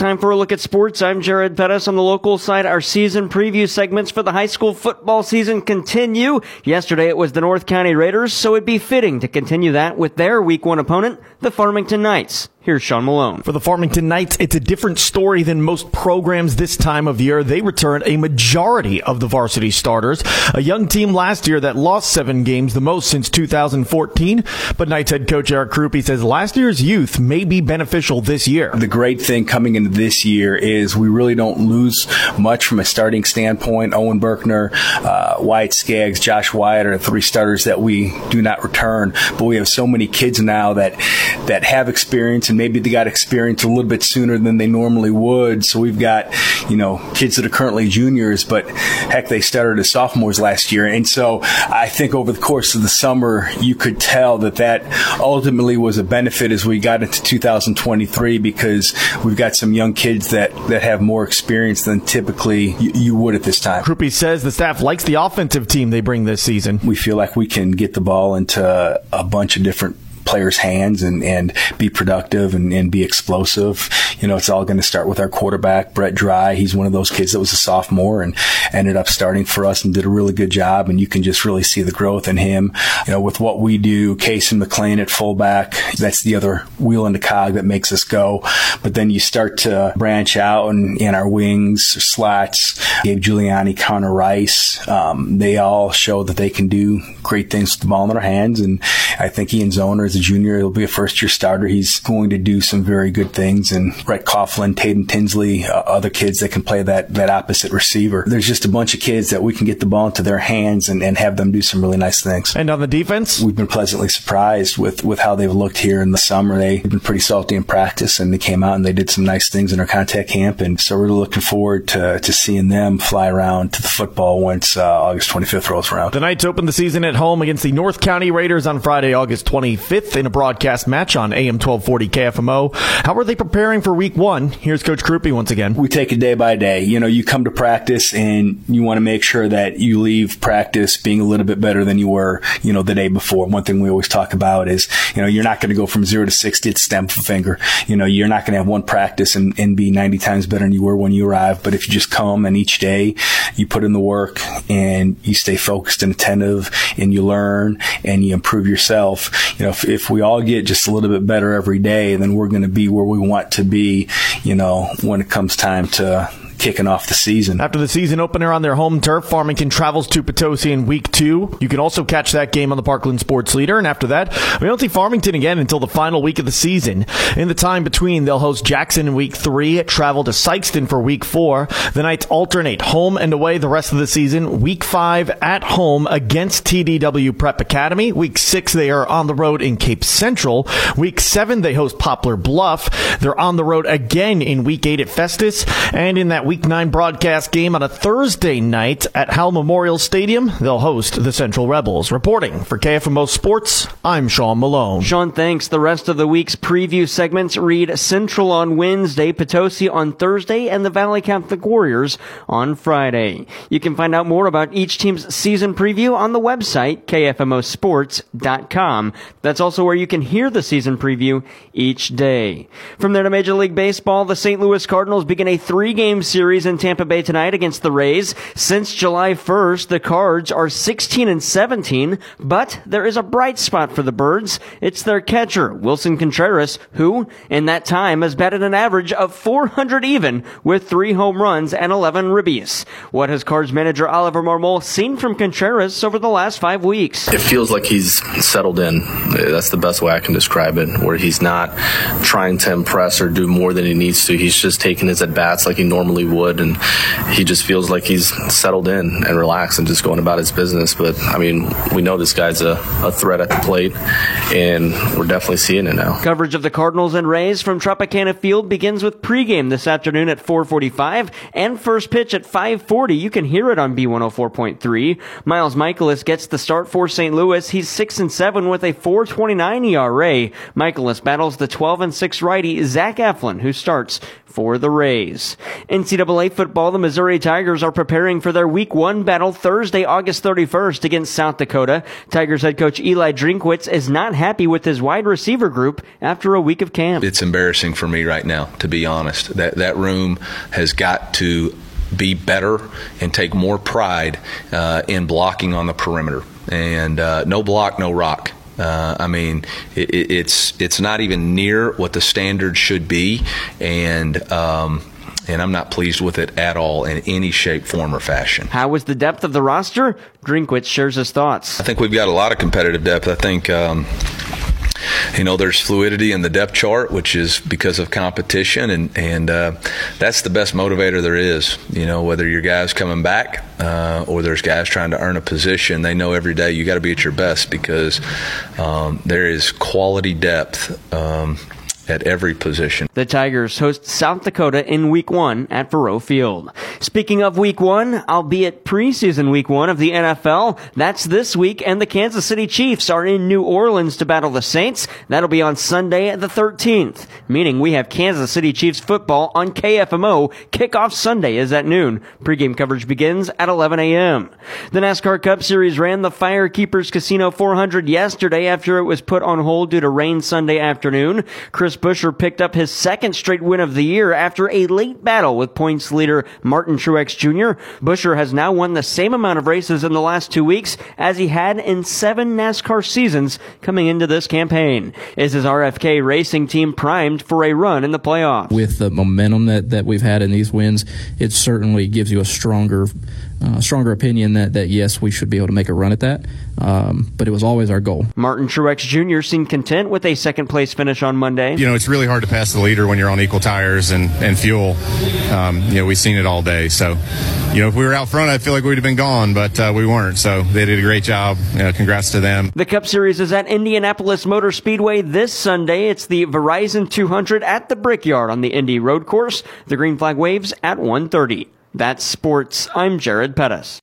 time for a look at sports. I'm Jared Pettis on the local side. Our season preview segments for the high school football season continue. Yesterday it was the North County Raiders, so it'd be fitting to continue that with their week one opponent, the Farmington Knights. Here's Sean Malone. For the Farmington Knights, it's a different story than most programs this time of year. They return a majority of the varsity starters. A young team last year that lost seven games, the most since 2014. But Knights head coach Eric Krupe says last year's youth may be beneficial this year. The great thing coming into this year is we really don't lose much from a starting standpoint. Owen Berkner, uh, Wyatt Skaggs, Josh Wyatt are three starters that we do not return. But we have so many kids now that that have experience and maybe they got experience a little bit sooner than they normally would. So we've got, you know, kids that are currently juniors, but heck, they started as sophomores last year. And so I think over the course of the summer, you could tell that that ultimately was a benefit as we got into 2023 because we've got some young kids that, that have more experience than typically you, you would at this time. Krupe says the staff likes the offensive team they bring this season. We feel like we can get the ball into a bunch of different players' hands and, and be productive and, and be explosive. You know, it's all going to start with our quarterback, Brett Dry. He's one of those kids that was a sophomore and ended up starting for us and did a really good job. And you can just really see the growth in him. You know, with what we do, Case and McLean at fullback, that's the other wheel in the cog that makes us go. But then you start to branch out and in our wings, slats, Gabe Giuliani, Connor Rice, um, they all show that they can do great things with the ball in their hands. And I think Ian Zoner is junior. He'll be a first year starter. He's going to do some very good things. And Brett Coughlin, Tatum Tinsley, uh, other kids that can play that, that opposite receiver. There's just a bunch of kids that we can get the ball into their hands and, and have them do some really nice things. And on the defense? We've been pleasantly surprised with, with how they've looked here in the summer. They've been pretty salty in practice and they came out and they did some nice things in our contact camp. And so we're looking forward to, to seeing them fly around to the football once uh, August 25th rolls around. The Knights open the season at home against the North County Raiders on Friday, August 25th in a broadcast match on AM 1240 KFMO. How are they preparing for week one? Here's Coach Krupe once again. We take it day by day. You know, you come to practice and you want to make sure that you leave practice being a little bit better than you were, you know, the day before. One thing we always talk about is, you know, you're not going to go from zero to 60 at stem finger. You know, you're not going to have one practice and, and be 90 times better than you were when you arrived. But if you just come and each day you put in the work and you stay focused and attentive and you learn and you improve yourself, you know, if, if we all get just a little bit better every day, then we're going to be where we want to be, you know, when it comes time to kicking off the season. After the season opener on their home turf, Farmington travels to Potosi in week two. You can also catch that game on the Parkland Sports Leader. And after that, we don't see Farmington again until the final week of the season. In the time between, they'll host Jackson in week three, travel to Sikeston for week four. The Knights alternate home and away the rest of the season. Week five at home against TDW Prep Academy. Week six, they are on the road in Cape Central. Week seven, they host Poplar Bluff. They're on the road again in week eight at Festus. And in that Week 9 broadcast game on a Thursday night at Howell Memorial Stadium. They'll host the Central Rebels. Reporting for KFMO Sports, I'm Sean Malone. Sean, thanks. The rest of the week's preview segments read Central on Wednesday, Potosi on Thursday, and the Valle Catholic Warriors on Friday. You can find out more about each team's season preview on the website, kfmosports.com. That's also where you can hear the season preview each day. From there to Major League Baseball, the St. Louis Cardinals begin a three-game series series in Tampa Bay tonight against the Rays. Since July 1st, the Cards are 16 and 17, but there is a bright spot for the Birds. It's their catcher, Willson Contreras, who, in that time, has batted an average of 400 even with three home runs and 11 ribbies. What has Cards manager Oliver Marmol seen from Contreras over the last five weeks? It feels like he's settled in. That's the best way I can describe it, where he's not trying to impress or do more than he needs to. He's just taking his at bats like he normally would, and he just feels like he's settled in and relaxed and just going about his business. But I mean, we know this guy's a, a threat at the plate, and we're definitely seeing it now. Coverage of the Cardinals and Rays from Tropicana Field begins with pregame this afternoon at 4:45 and first pitch at 5:40. You can hear it on B104.3. Miles Mikolas gets the start for St. Louis. He's six and seven with a 4.29 ERA. Mikolas battles the 12 and six righty Zach Eflin, who starts for the Rays. NCAA football, the Missouri Tigers are preparing for their week one battle Thursday, August 31st against South Dakota. Tigers head coach Eli Drinkwitz is not happy with his wide receiver group after a week of camp. It's embarrassing for me right now, to be honest. That, that room has got to be better and take more pride uh, in blocking on the perimeter. And uh, no block, no rock. Uh, I mean, it, it's it's not even near what the standard should be, and. Um, and I'm not pleased with it at all in any shape, form, or fashion. How was the depth of the roster? Drinkwitz shares his thoughts. I think we've got a lot of competitive depth. I think. Um, you know, there's fluidity in the depth chart, which is because of competition, and and uh, that's the best motivator there is. You know, whether your guys coming back uh, or there's guys trying to earn a position, they know every day you got to be at your best because um, there is quality depth. Um, at every position. The Tigers host South Dakota in week one at Faurot Field. Speaking of week one, albeit preseason week one of the NFL, that's this week, and the Kansas City Chiefs are in New Orleans to battle the Saints. That'll be on Sunday the 13th, meaning we have Kansas City Chiefs football on KFMO. Kickoff Sunday is at noon. Pregame coverage begins at 11 a.m. The NASCAR Cup Series ran the Firekeepers Casino 400 yesterday after it was put on hold due to rain Sunday afternoon. Chris Buescher picked up his second straight win of the year after a late battle with points leader Martin Truex Jr. Buescher has now won the same amount of races in the last two weeks as he had in seven NASCAR seasons coming into this campaign. Is his RFK racing team primed for a run in the playoffs? With the momentum that, that we've had in these wins, it certainly gives you a stronger uh, stronger opinion that, that yes, we should be able to make a run at that. Um, but it was always our goal. Martin Truex Jr. seemed content with a second place finish on Monday. You know, it's really hard to pass the leader when you're on equal tires and, and fuel. Um, you know, we've seen it all day. So, you know, if we were out front, I feel like we'd have been gone, but uh, we weren't. So they did a great job. You know, congrats to them. The Cup Series is at Indianapolis Motor Speedway this Sunday. It's the Verizon 200 at the Brickyard on the Indy Road Course. The green flag waves at 1:30. That's sports. I'm Jared Pettis.